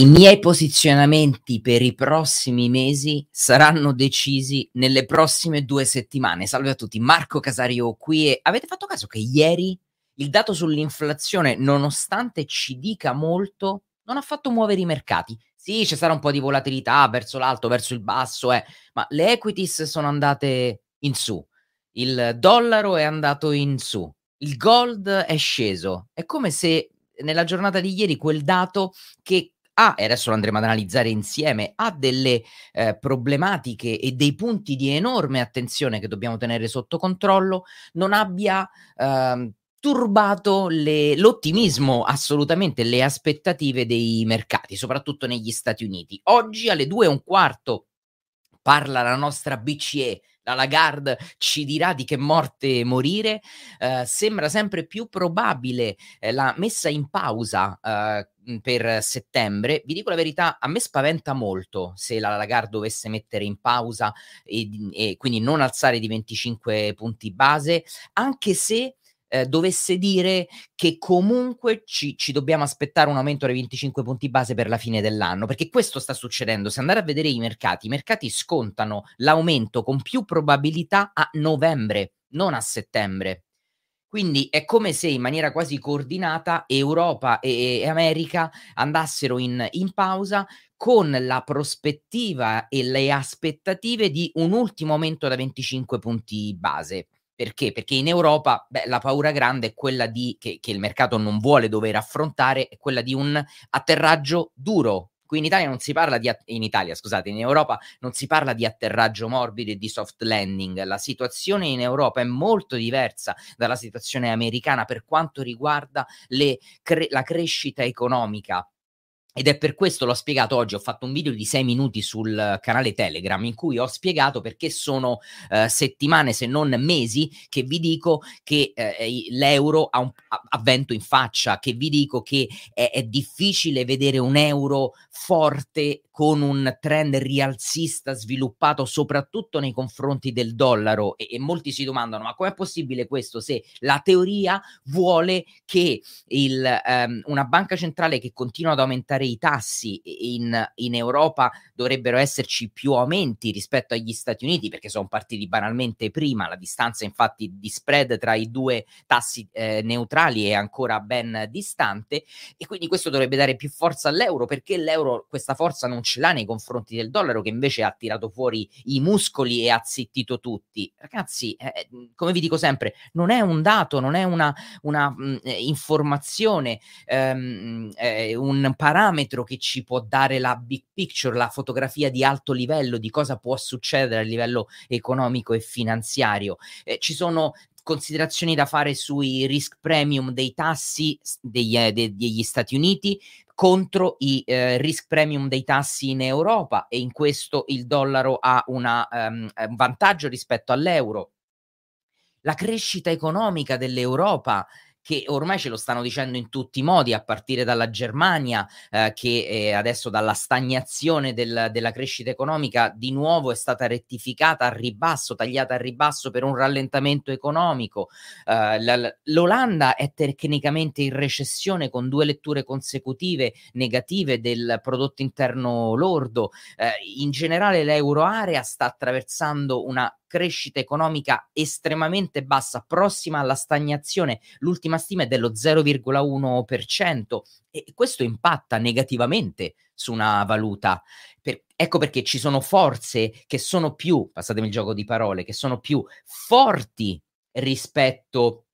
I miei posizionamenti per i prossimi mesi saranno decisi nelle prossime due settimane. Salve a tutti, Marco Casario qui e avete fatto caso che ieri il dato sull'inflazione, nonostante ci dica molto, non ha fatto muovere i mercati. Sì, c'è stata un po' di volatilità verso l'alto, verso il basso, eh, ma le equities sono andate in su, il dollaro è andato in su, il gold è sceso. È come se nella giornata di ieri quel dato che ha, e adesso lo andremo ad analizzare insieme, ha delle eh, problematiche e dei punti di enorme attenzione che dobbiamo tenere sotto controllo, non abbia eh, turbato le, l'ottimismo, assolutamente le aspettative dei mercati, soprattutto negli Stati Uniti. Oggi alle due e un quarto parla la nostra BCE la Lagarde ci dirà di che morte morire, eh, sembra sempre più probabile eh, la messa in pausa eh, per settembre. Vi dico la verità, a me spaventa molto se la Lagarde dovesse mettere in pausa e, e quindi non alzare di 25 punti base, anche se eh, dovesse dire che comunque ci, ci, dobbiamo aspettare un aumento dei 25 punti base per la fine dell'anno, perché questo sta succedendo. Se andare a vedere i mercati, i mercati scontano l'aumento con più probabilità a novembre, non a settembre. Quindi è come se in maniera quasi coordinata Europa e, e America andassero in, in pausa con la prospettiva e le aspettative di un ultimo aumento da 25 punti base. Perché? Perché in Europa beh, la paura grande è quella di, che, che il mercato non vuole dover affrontare, è quella di un atterraggio duro, qui in Italia non si parla di in Italia, scusate, in Europa non si parla di atterraggio morbido e di soft landing. La situazione in Europa è molto diversa dalla situazione americana per quanto riguarda cre- la crescita economica ed è per questo l'ho spiegato oggi, ho fatto un video di sei minuti sul canale Telegram in cui ho spiegato perché sono eh, settimane se non mesi che vi dico che eh, l'euro ha, un, ha, vento in faccia, che vi dico che è, è difficile vedere un euro forte con un trend rialzista sviluppato soprattutto nei confronti del dollaro? E, e molti si domandano ma com'è possibile questo se la teoria vuole che il, um, una banca centrale che continua ad aumentare i tassi in, in, Europa dovrebbero esserci più aumenti rispetto agli Stati Uniti perché sono partiti banalmente prima, la distanza infatti di spread tra i due tassi eh, neutrali è ancora ben distante e quindi questo dovrebbe dare più forza all'euro perché l'euro questa forza non ce l'ha nei confronti del dollaro che invece ha tirato fuori i muscoli e ha zittito tutti. Ragazzi, eh, eh come vi dico sempre, non è un dato, non è una, una mh, mm, eh, informazione, ehm, eh, un parametro che ci può dare la big picture, la fotografia di alto livello di cosa può succedere a livello economico e finanziario. Eh, ci sono considerazioni da fare sui risk premium dei tassi degli, eh, de, degli Stati Uniti contro i eh, risk premium dei tassi in Europa e in questo il dollaro ha una, um, un vantaggio rispetto all'euro. La crescita economica dell'Europa che ormai ce lo stanno dicendo in tutti i modi, a partire dalla Germania, eh, che eh, adesso dalla stagnazione del, della crescita economica di nuovo è stata rettificata a ribasso, tagliata a ribasso per un rallentamento economico. Eh, la, L'Olanda è tecnicamente in recessione con due letture consecutive negative del prodotto interno lordo. Eh, in generale l'euroarea sta attraversando una crescita economica estremamente bassa, prossima alla stagnazione. L'ultima stima è dello 0,1% e questo impatta negativamente su una valuta. Per, ecco perché ci sono forze che sono più, passatemi il gioco di parole, che sono più forti rispetto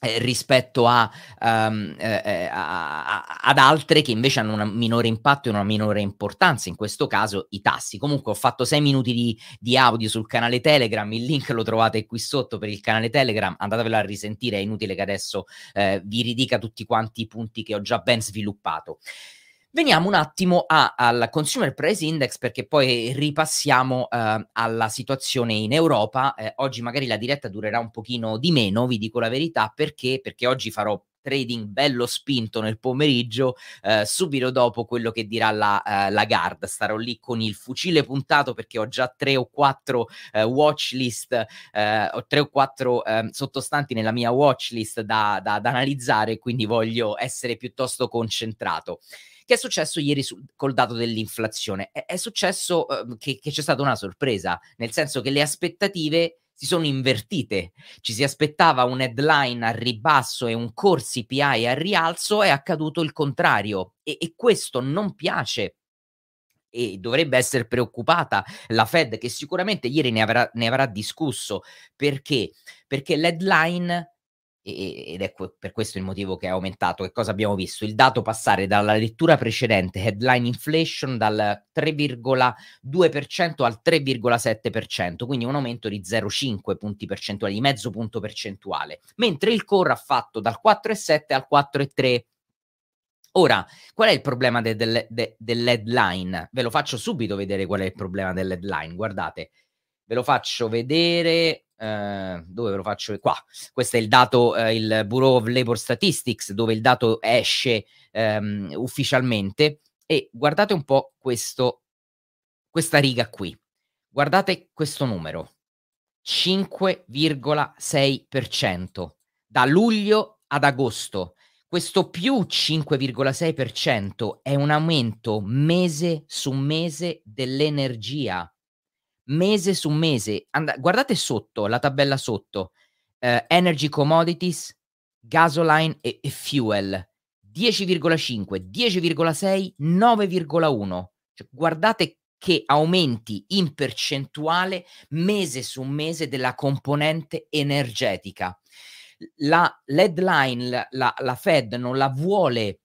eh, rispetto a, um, eh, a, a, ad altre che invece hanno un minore impatto e una minore importanza, in questo caso i tassi. Comunque ho fatto sei minuti di, di, audio sul canale Telegram, il link lo trovate qui sotto per il canale Telegram, andatevelo a risentire, è inutile che adesso eh, vi ridica tutti quanti i punti che ho già ben sviluppato. Veniamo un attimo a, al Consumer Price Index perché poi ripassiamo eh, alla situazione in Europa. Eh, oggi magari la diretta durerà un pochino di meno, vi dico la verità, perché? Perché oggi farò trading bello spinto nel pomeriggio, eh, subito dopo quello che dirà la, eh, la Guard. Starò lì con il fucile puntato perché ho già tre o quattro eh, watch list, eh, ho tre o quattro ehm, sottostanti nella mia watch list da, da, da analizzare, quindi voglio essere piuttosto concentrato. Che è successo ieri su, col dato dell'inflazione? È, è successo uh, che, che c'è stata una sorpresa, nel senso che le aspettative si sono invertite. Ci si aspettava un headline a ribasso e un core CPI a rialzo, è accaduto il contrario e, e questo non piace e dovrebbe essere preoccupata la Fed che sicuramente ieri ne avrà, ne avrà discusso perché? Perché l'headline ed è per questo il motivo che è aumentato. Che cosa abbiamo visto? Il dato passare dalla lettura precedente, headline inflation, dal 3,2% al 3,7%, quindi un aumento di 0,5 punti percentuali, di mezzo punto percentuale, mentre il core ha fatto dal 4,7 al 4,3%. Ora, qual è il problema de- de- de- dell'headline? Ve lo faccio subito vedere qual è il problema dell'headline. Guardate, ve lo faccio vedere. Eh, dove ve lo faccio? Qua. Questo è il dato, eh, il Bureau of Labor Statistics, dove il dato esce ehm, ufficialmente. E guardate un po' questo, questa riga qui. Guardate questo numero. 5,6% da luglio ad agosto questo più 5,6% è un aumento mese su mese dell'energia. Mese su mese. And- guardate sotto, la tabella sotto. Uh, energy commodities, gasoline e, e fuel. 10,5, 10,6, 9,1. Cioè, guardate che aumenti in percentuale mese su mese della componente energetica la headline, la, la, la Fed non la vuole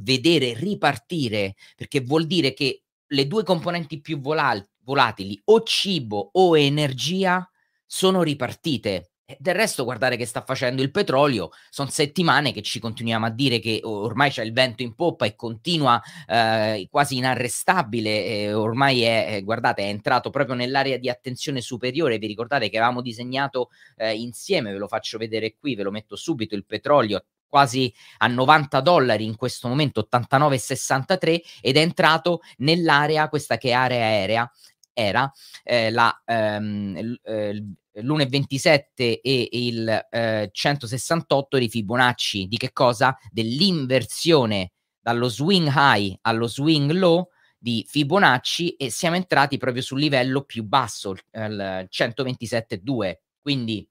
vedere ripartire perché vuol dire che le due componenti più volal- volatili, o cibo o energia, sono ripartite. Del resto, guardare che sta facendo il petrolio, sono settimane che ci continuiamo a dire che ormai c'è il vento in poppa e continua eh, quasi inarrestabile. Eh, ormai è, guardate, è entrato proprio nell'area di attenzione superiore. Vi ricordate che avevamo disegnato eh, insieme, ve lo faccio vedere qui, ve lo metto subito, il petrolio quasi a 90 dollari in questo momento, 89,63 ed è entrato nell'area, questa che è area aerea, era eh, la, ehm, eh, l'1,27 e il eh, 168 di Fibonacci. Di che cosa? Dell'inversione dallo swing high allo swing low di Fibonacci e siamo entrati proprio sul livello più basso, il 127,2. Quindi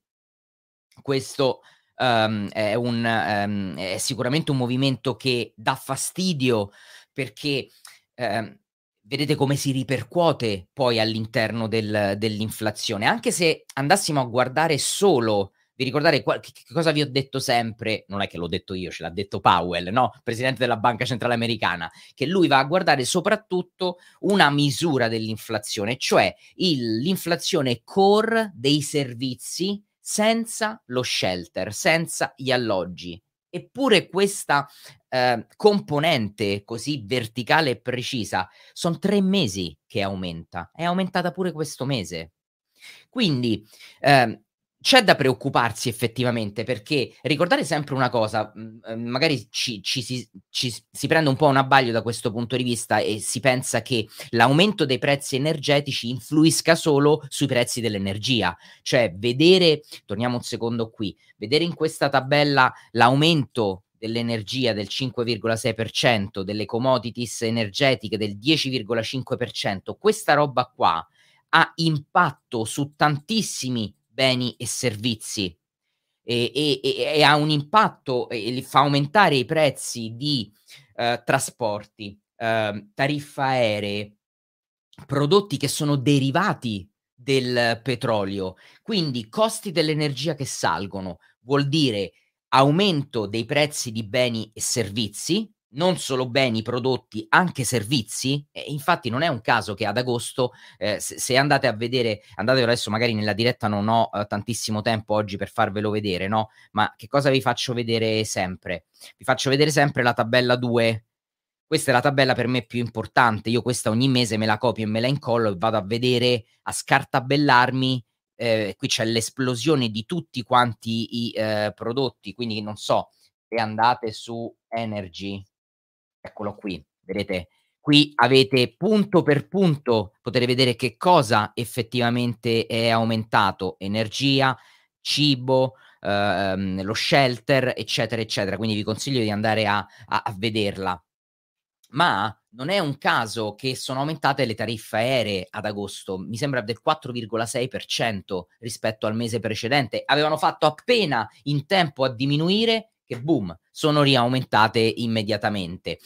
questo um, è, un, um, è sicuramente un movimento che dà fastidio perché um, vedete come si ripercuote poi all'interno del, dell'inflazione. Anche se andassimo a guardare solo, vi ricordate qual- che cosa vi ho detto sempre? Non è che l'ho detto io, ce l'ha detto Powell, no? Presidente della Banca Centrale Americana, che lui va a guardare soprattutto una misura dell'inflazione, cioè il, l'inflazione core dei servizi senza lo shelter, senza gli alloggi. Eppure questa eh, componente così verticale e precisa sono tre mesi che aumenta, è aumentata pure questo mese. Quindi eh, c'è da preoccuparsi effettivamente perché ricordare sempre una cosa, mh, mm, magari ci, ci, si, ci, si, prende un po' un abbaglio da questo punto di vista e si pensa che l'aumento dei prezzi energetici influisca solo sui prezzi dell'energia, cioè vedere, torniamo un secondo qui, vedere in questa tabella l'aumento dell'energia del 5,6%, delle commodities energetiche del 10,5%, questa roba qua ha impatto su tantissimi beni e servizi. E, e, e ha un impatto e fa aumentare i prezzi di eh, trasporti, eh, tariffe aeree, prodotti che sono derivati del petrolio, quindi costi dell'energia che salgono, vuol dire aumento dei prezzi di beni e servizi, non solo beni, prodotti, anche servizi. E infatti non è un caso che ad agosto, eh, se, andate a vedere, andate adesso magari nella diretta non ho eh, tantissimo tempo oggi per farvelo vedere, no? Ma che cosa vi faccio vedere sempre? Vi faccio vedere sempre la tabella 2. Questa è la tabella per me più importante. Io questa ogni mese me la copio e me la incollo e vado a vedere, a scartabellarmi eh, qui c'è l'esplosione di tutti quanti i eh, prodotti, quindi non so, se andate su Energy, eccolo qui, vedete, qui avete punto per punto, potete vedere che cosa effettivamente è aumentato, energia, cibo, ehm, lo shelter, eccetera, eccetera, quindi vi consiglio di andare a, a, a vederla. ma non è un caso che sono aumentate le tariffe aeree ad agosto, mi sembra del 4,6% rispetto al mese precedente. Avevano fatto appena in tempo a diminuire che boom, sono riaumentate immediatamente.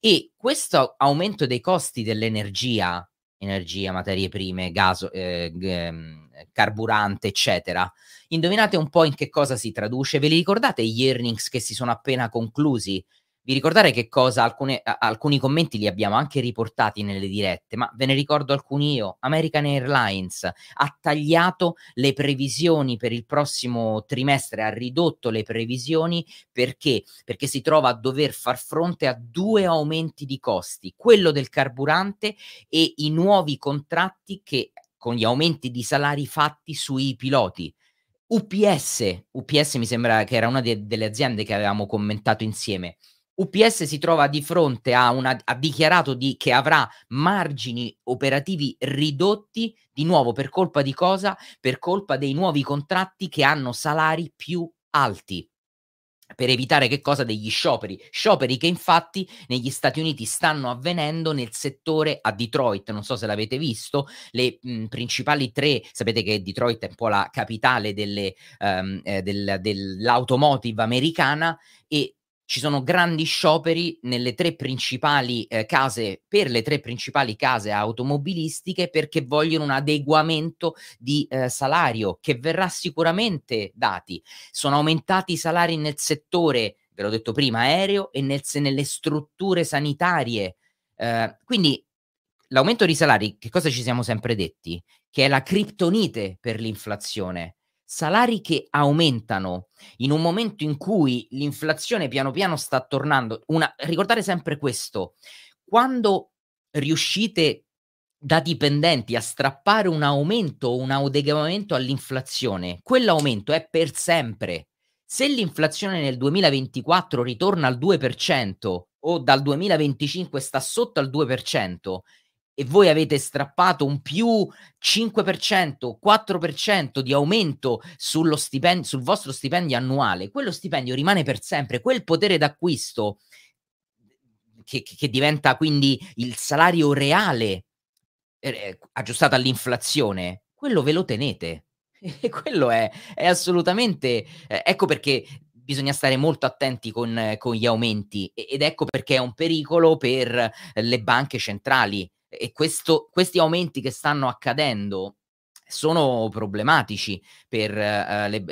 E questo aumento dei costi dell'energia, energia, materie prime, gas, eh, ehm, carburante, eccetera, indovinate un po' in che cosa si traduce? Ve li ricordate gli earnings che si sono appena conclusi? Vi ricordate che cosa? Alcune, alcuni commenti li abbiamo anche riportati nelle dirette, ma ve ne ricordo alcuni io. American Airlines ha tagliato le previsioni per il prossimo trimestre, ha ridotto le previsioni perché? Perché si trova a dover far fronte a due aumenti di costi, quello del carburante e i nuovi contratti che con gli aumenti di salari fatti sui piloti. UPS, UPS mi sembra che era una de- delle aziende che avevamo commentato insieme UPS si trova di fronte a una ha dichiarato di, che avrà margini operativi ridotti di nuovo per colpa di cosa? Per colpa dei nuovi contratti che hanno salari più alti. Per evitare che cosa? Degli scioperi, scioperi che infatti negli Stati Uniti stanno avvenendo nel settore a Detroit, non so se l'avete visto, le mh, principali tre, sapete che Detroit è un po' la capitale delle, um, eh, del, dell'automotive americana e ci sono grandi scioperi nelle tre principali eh, case, per le tre principali case automobilistiche perché vogliono un adeguamento di eh, salario che verrà sicuramente dati. Sono aumentati i salari nel settore, ve l'ho detto prima, aereo e nel, nelle strutture sanitarie. Eh, quindi l'aumento di salari, che cosa ci siamo sempre detti? Che è la criptonite per l'inflazione salari che aumentano in un momento in cui l'inflazione piano piano sta tornando. Una, ricordate sempre questo, quando riuscite da dipendenti a strappare un aumento o un adeguamento all'inflazione, quell'aumento è per sempre. Se l'inflazione nel 2024 ritorna al 2% o dal 2025 sta sotto al 2%, e voi avete strappato un più 5%, 4% di aumento stipendio, sul vostro stipendio annuale, quello stipendio rimane per sempre, quel potere d'acquisto che, che diventa quindi il salario reale eh, aggiustato all'inflazione, quello ve lo tenete. E quello è, è assolutamente... Eh, ecco perché bisogna stare molto attenti con, con, gli aumenti ed ecco perché è un pericolo per le banche centrali e questo, questi aumenti che stanno accadendo sono problematici per uh, le,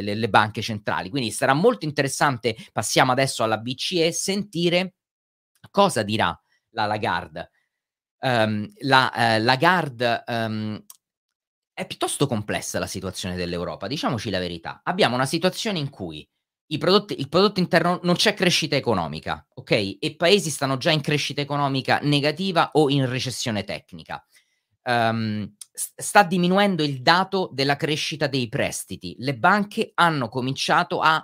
le, le, banche centrali. Quindi sarà molto interessante, passiamo adesso alla BCE, sentire cosa dirà la Lagarde. Um, la uh, Lagarde um, è piuttosto complessa la situazione dell'Europa, diciamoci la verità. Abbiamo una situazione in cui prodotti, il prodotto interno non c'è crescita economica, ok? E paesi stanno già in crescita economica negativa o in recessione tecnica. Um, sta diminuendo il dato della crescita dei prestiti. Le banche hanno cominciato a,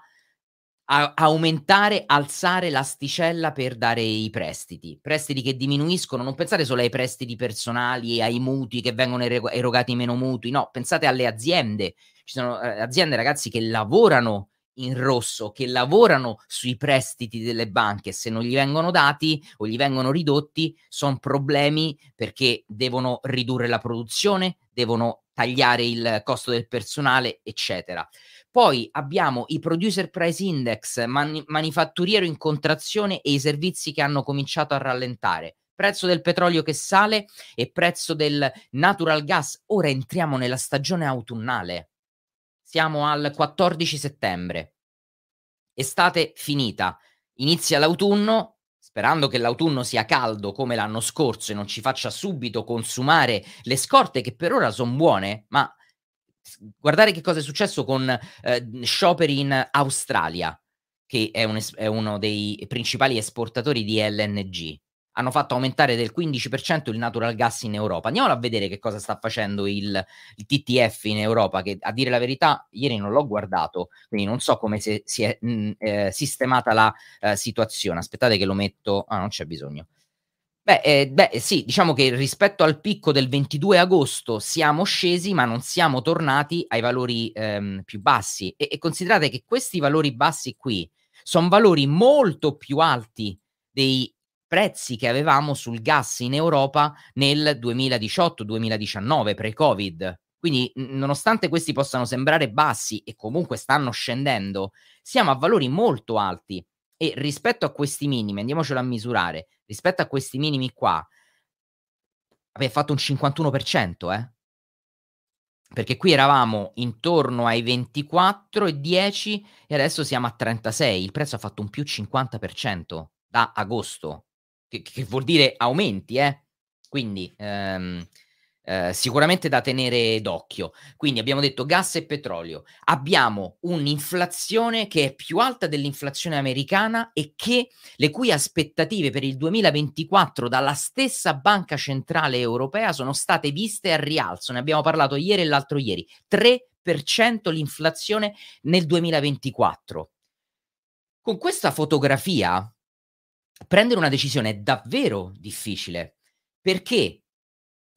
a aumentare, alzare l'asticella per dare i prestiti. Prestiti che diminuiscono, non pensate solo ai prestiti personali e ai mutui che vengono erogati meno mutui, no, pensate alle aziende. Ci sono eh, aziende, ragazzi, che lavorano in rosso che lavorano sui prestiti delle banche, se non gli vengono dati o gli vengono ridotti, sono problemi perché devono ridurre la produzione, devono tagliare il costo del personale, eccetera. Poi abbiamo i producer price index, mani- manifatturiero in contrazione e i servizi che hanno cominciato a rallentare. Prezzo del petrolio che sale e prezzo del natural gas. Ora entriamo nella stagione autunnale siamo al 14 settembre. Estate finita. Inizia l'autunno, sperando che l'autunno sia caldo come l'anno scorso e non ci faccia subito consumare le scorte che per ora sono buone, ma guardare che cosa è successo con eh, scioperi in Australia, che è, un es- è uno dei principali esportatori di LNG hanno fatto aumentare del 15% il natural gas in Europa. Andiamo a vedere che cosa sta facendo il, il, TTF in Europa, che a dire la verità ieri non l'ho guardato, quindi non so come si, si è mh, mm, eh, sistemata la eh, situazione. Aspettate che lo metto... Ah, non c'è bisogno. Beh, eh, beh, sì, diciamo che rispetto al picco del 22 agosto siamo scesi, ma non siamo tornati ai valori ehm, più bassi. E, e considerate che questi valori bassi qui sono valori molto più alti dei prezzi che avevamo sul gas in Europa nel 2018-2019, pre-Covid. Quindi, nonostante questi possano sembrare bassi e comunque stanno scendendo, siamo a valori molto alti e rispetto a questi minimi, andiamocelo a misurare, rispetto a questi minimi qua, aveva fatto un 51%, eh? Perché qui eravamo intorno ai 24 e 10 e adesso siamo a 36. Il prezzo ha fatto un più 50% da agosto, che, che vuol dire aumenti, eh? Quindi ehm, eh, sicuramente da tenere d'occhio. Quindi abbiamo detto gas e petrolio. Abbiamo un'inflazione che è più alta dell'inflazione americana e che le cui aspettative per il 2024 dalla stessa Banca Centrale Europea sono state viste a rialzo. Ne abbiamo parlato ieri e l'altro ieri. 3% l'inflazione nel 2024. Con questa fotografia prendere una decisione è davvero difficile perché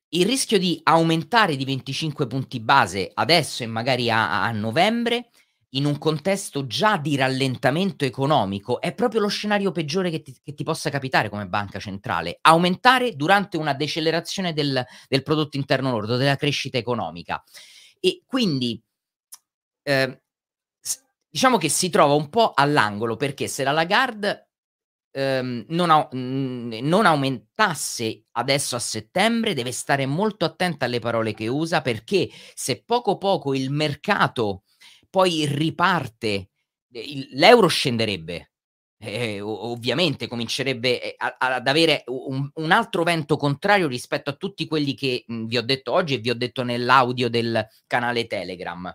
il rischio di aumentare di 25 punti base adesso e magari a, a novembre in un contesto già di rallentamento economico è proprio lo scenario peggiore che ti, che ti, possa capitare come banca centrale. Aumentare durante una decelerazione del, del prodotto interno lordo, della crescita economica. E quindi eh, diciamo che si trova un po' all'angolo perché se la Lagarde ehm, non, au- mh, non aumentasse adesso a settembre, deve stare molto attenta alle parole che usa perché se poco poco il mercato poi riparte, il, l'euro scenderebbe. Eh, ovviamente comincerebbe eh, a, ad avere un, un, altro vento contrario rispetto a tutti quelli che mh, vi ho detto oggi e vi ho detto nell'audio del canale Telegram.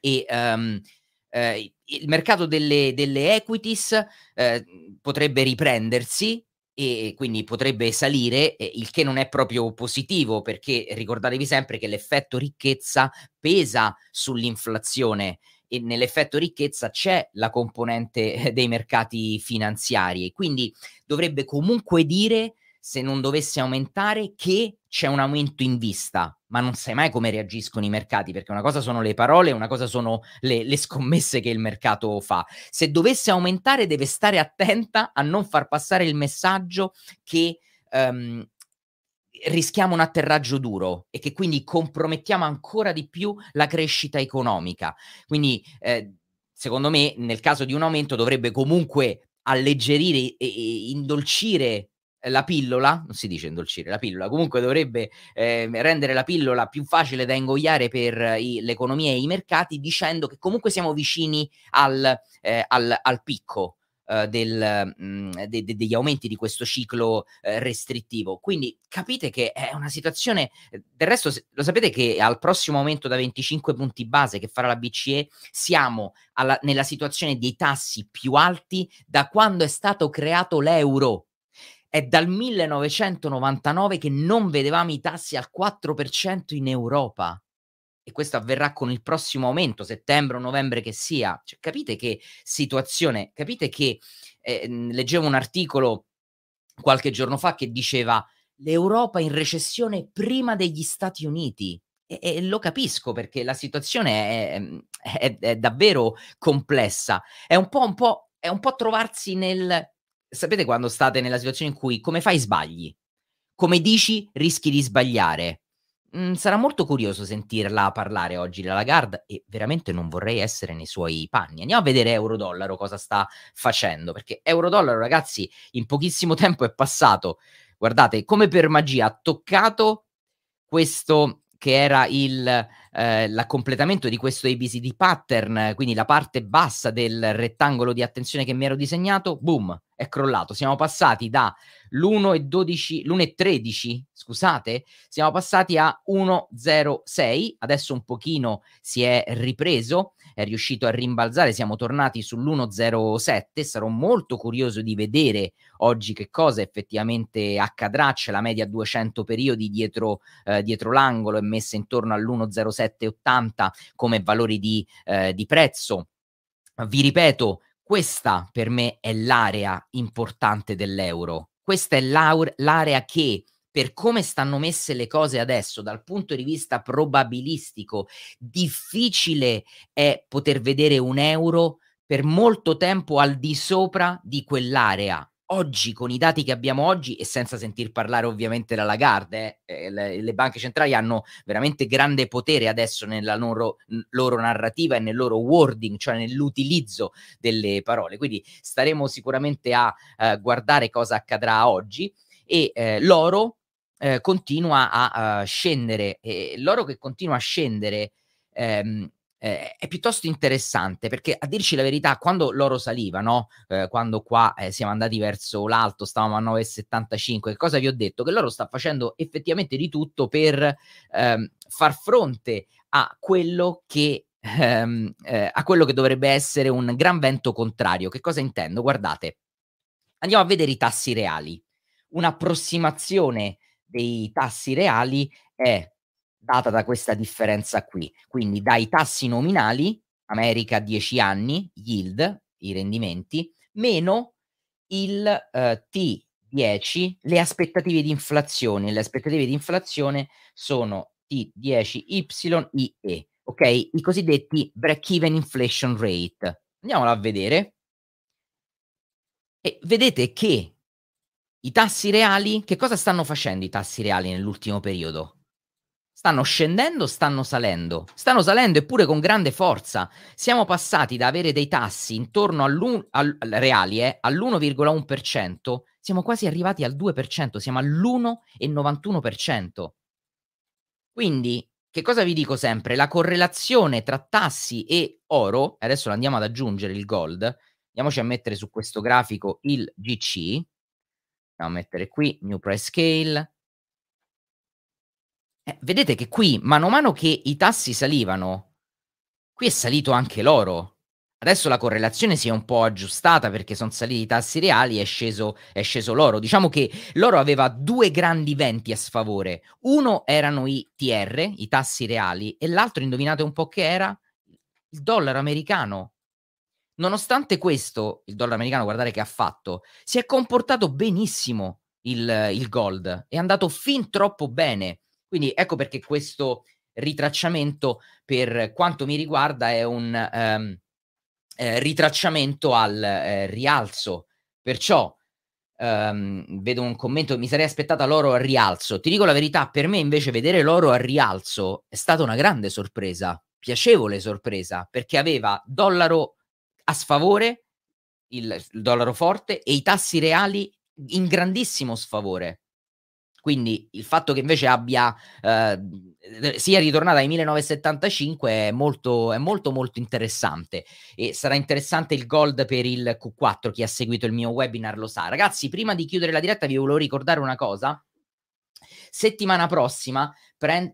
E um, eh, il mercato delle, delle equities eh, potrebbe riprendersi e quindi potrebbe salire, eh, il che non è proprio positivo perché ricordatevi sempre che l'effetto ricchezza pesa sull'inflazione e nell'effetto ricchezza c'è la componente dei mercati finanziari e quindi dovrebbe comunque dire se non dovesse aumentare che c'è un aumento in vista, ma non sai mai come reagiscono i mercati, perché una cosa sono le parole, una cosa sono le, le scommesse che il mercato fa. Se dovesse aumentare deve stare attenta a non far passare il messaggio che um, rischiamo un atterraggio duro e che quindi compromettiamo ancora di più la crescita economica. Quindi, eh, secondo me, nel caso di un aumento dovrebbe comunque alleggerire e, e indolcire la pillola, non si dice indolcire, la pillola comunque dovrebbe eh, rendere la pillola più facile da ingoiare per i, l'economia e i mercati dicendo che comunque siamo vicini al, eh, al, al picco. Uh, del, mh, mm, de, de, degli aumenti di questo ciclo uh, restrittivo. Quindi capite che è una situazione. Del resto, lo sapete che al prossimo aumento da 25 punti base che farà la BCE, siamo alla, nella situazione dei tassi più alti da quando è stato creato l'euro è dal 1999 che non vedevamo i tassi al 4% in Europa. E questo avverrà con il prossimo aumento, settembre o novembre che sia. Cioè, capite che situazione, capite che eh, leggevo un articolo qualche giorno fa che diceva l'Europa in recessione prima degli Stati Uniti. E, e lo capisco perché la situazione è, è, è davvero complessa. È un po', un po', è un po' trovarsi nel, sapete quando state nella situazione in cui come fai sbagli? Come dici rischi di sbagliare? Mm, sarà molto curioso sentirla parlare oggi la Lagarde e veramente non vorrei essere nei suoi panni. Andiamo a vedere Eurodollaro cosa sta facendo, perché Eurodollaro ragazzi in pochissimo tempo è passato, guardate, come per magia ha toccato questo che era il eh, l'accompletamento di questo ABCD pattern, quindi la parte bassa del rettangolo di attenzione che mi ero disegnato, boom, è crollato. Siamo passati da l'1,12, l'1,13, scusate, siamo passati a 1,06, adesso un pochino si è ripreso, è riuscito a rimbalzare, siamo tornati sull'1,07, sarò molto curioso di vedere oggi che cosa effettivamente accadrà, c'è la media 200 periodi dietro, eh, dietro l'angolo, è messa intorno all'1,0780 come valori di, eh, di prezzo. Vi ripeto, questa per me è l'area importante dell'euro. Questa è l'area che per come stanno messe le cose adesso dal punto di vista probabilistico, difficile è poter vedere un euro per molto tempo al di sopra di quell'area. oggi, con i dati che abbiamo oggi, e senza sentir parlare ovviamente della Lagarde, eh, le, le, banche centrali hanno veramente grande potere adesso nella loro, loro, narrativa e nel loro wording, cioè nell'utilizzo delle parole. Quindi staremo sicuramente a eh, guardare cosa accadrà oggi. E eh, l'oro eh, continua a, a scendere, e l'oro che continua a scendere ehm, eh, è piuttosto interessante perché a dirci la verità, quando l'oro saliva, no? eh, quando qua eh, siamo andati verso l'alto, stavamo a 9,75, che cosa vi ho detto? Che l'oro sta facendo effettivamente di tutto per ehm, far fronte a quello che ehm, eh, a quello che dovrebbe essere un gran vento contrario. Che cosa intendo? Guardate, andiamo a vedere i tassi reali. Un'approssimazione dei tassi reali è data da questa differenza qui. Quindi dai tassi nominali, America 10 anni, yield, i rendimenti, meno il eh, T10, le aspettative di inflazione. Le aspettative di inflazione sono T10YIE, ok? I cosiddetti break-even inflation rate. Andiamolo a vedere. E vedete che i tassi reali, che cosa stanno facendo i tassi reali nell'ultimo periodo? Stanno scendendo, stanno salendo. Stanno salendo eppure con grande forza. Siamo passati da avere dei tassi intorno all'1, al, reali eh, all'1,1%, siamo quasi arrivati al 2%, siamo all'1,91%. Quindi, che cosa vi dico sempre? La correlazione tra tassi e oro, adesso lo andiamo ad aggiungere il gold, andiamoci a mettere su questo grafico il GC, andiamo a mettere qui, new price scale, eh, vedete che qui, mano a mano che i tassi salivano, qui è salito anche l'oro. Adesso la correlazione si è un po' aggiustata perché sono saliti i tassi reali e è sceso, è sceso l'oro. Diciamo che l'oro aveva due grandi venti a sfavore. Uno erano i TR, i tassi reali, e l'altro, indovinate un po' che era? Il dollaro americano. Nonostante questo, il dollaro americano, guardate che ha fatto, si è comportato benissimo il, il gold, è andato fin troppo bene. Quindi ecco perché questo ritracciamento, per quanto mi riguarda, è un um, eh, ritracciamento al eh, rialzo. Perciò um, vedo un commento, mi sarei aspettata l'oro al rialzo. Ti dico la verità, per me invece vedere l'oro al rialzo è stata una grande sorpresa, piacevole sorpresa, perché aveva dollaro a sfavore, il, il dollaro forte, e i tassi reali in grandissimo sfavore. Quindi il fatto che invece abbia eh, sia ritornata ai 1975 è molto, è molto molto interessante e sarà interessante il gold per il Q4 chi ha seguito il mio webinar lo sa ragazzi prima di chiudere la diretta vi volevo ricordare una cosa settimana prossima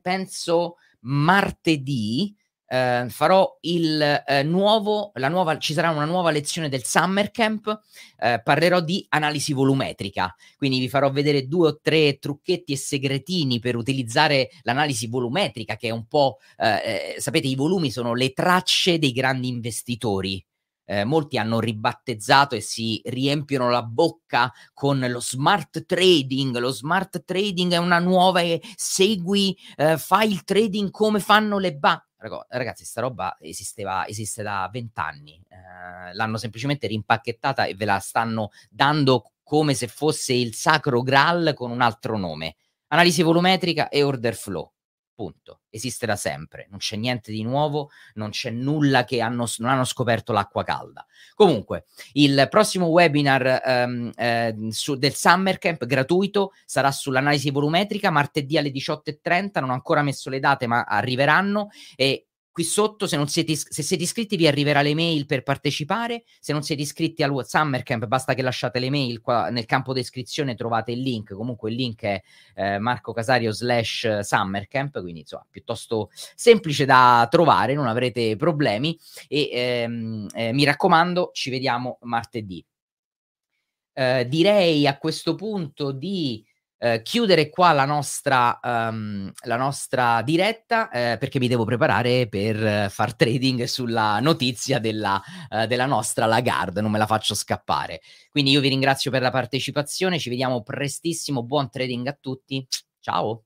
penso martedì eh, farò il eh, nuovo, la nuova, ci sarà una nuova lezione del Summer Camp, eh, parlerò di analisi volumetrica, quindi vi farò vedere due o tre trucchetti e segretini per utilizzare l'analisi volumetrica, che è un po', eh, eh, sapete, i volumi sono le tracce dei grandi investitori. Eh, molti hanno ribattezzato e si riempiono la bocca con lo smart trading. Lo smart trading è una nuova, eh, segui, eh, fai il trading come fanno le banche ragazzi, sta roba esisteva, esiste da vent'anni. Eh, l'hanno semplicemente rimpacchettata e ve la stanno dando come se fosse il sacro Graal con un altro nome. Analisi volumetrica e order flow. Punto. Esiste da sempre, non c'è niente di nuovo, non c'è nulla che hanno, non hanno scoperto l'acqua calda. Comunque, il prossimo webinar um, eh, su, del Summer Camp gratuito sarà sull'analisi volumetrica martedì alle 18.30. Non ho ancora messo le date, ma arriveranno. E Qui sotto, se, siete, se siete iscritti, vi arriverà l'email per partecipare. Se non siete iscritti al Summer Camp, basta che lasciate l'email. Qua nel campo descrizione trovate il link. Comunque il link è eh, Marco Casario slash Summer Camp, quindi insomma, piuttosto semplice da trovare, non avrete problemi. E ehm, eh, mi raccomando, ci vediamo martedì. Eh, direi a questo punto di eh, chiudere qua la nostra, um, la nostra diretta eh, perché mi devo preparare per far trading sulla notizia della, uh, della nostra Lagarde, non me la faccio scappare. Quindi io vi ringrazio per la partecipazione, ci vediamo prestissimo, buon trading a tutti, ciao!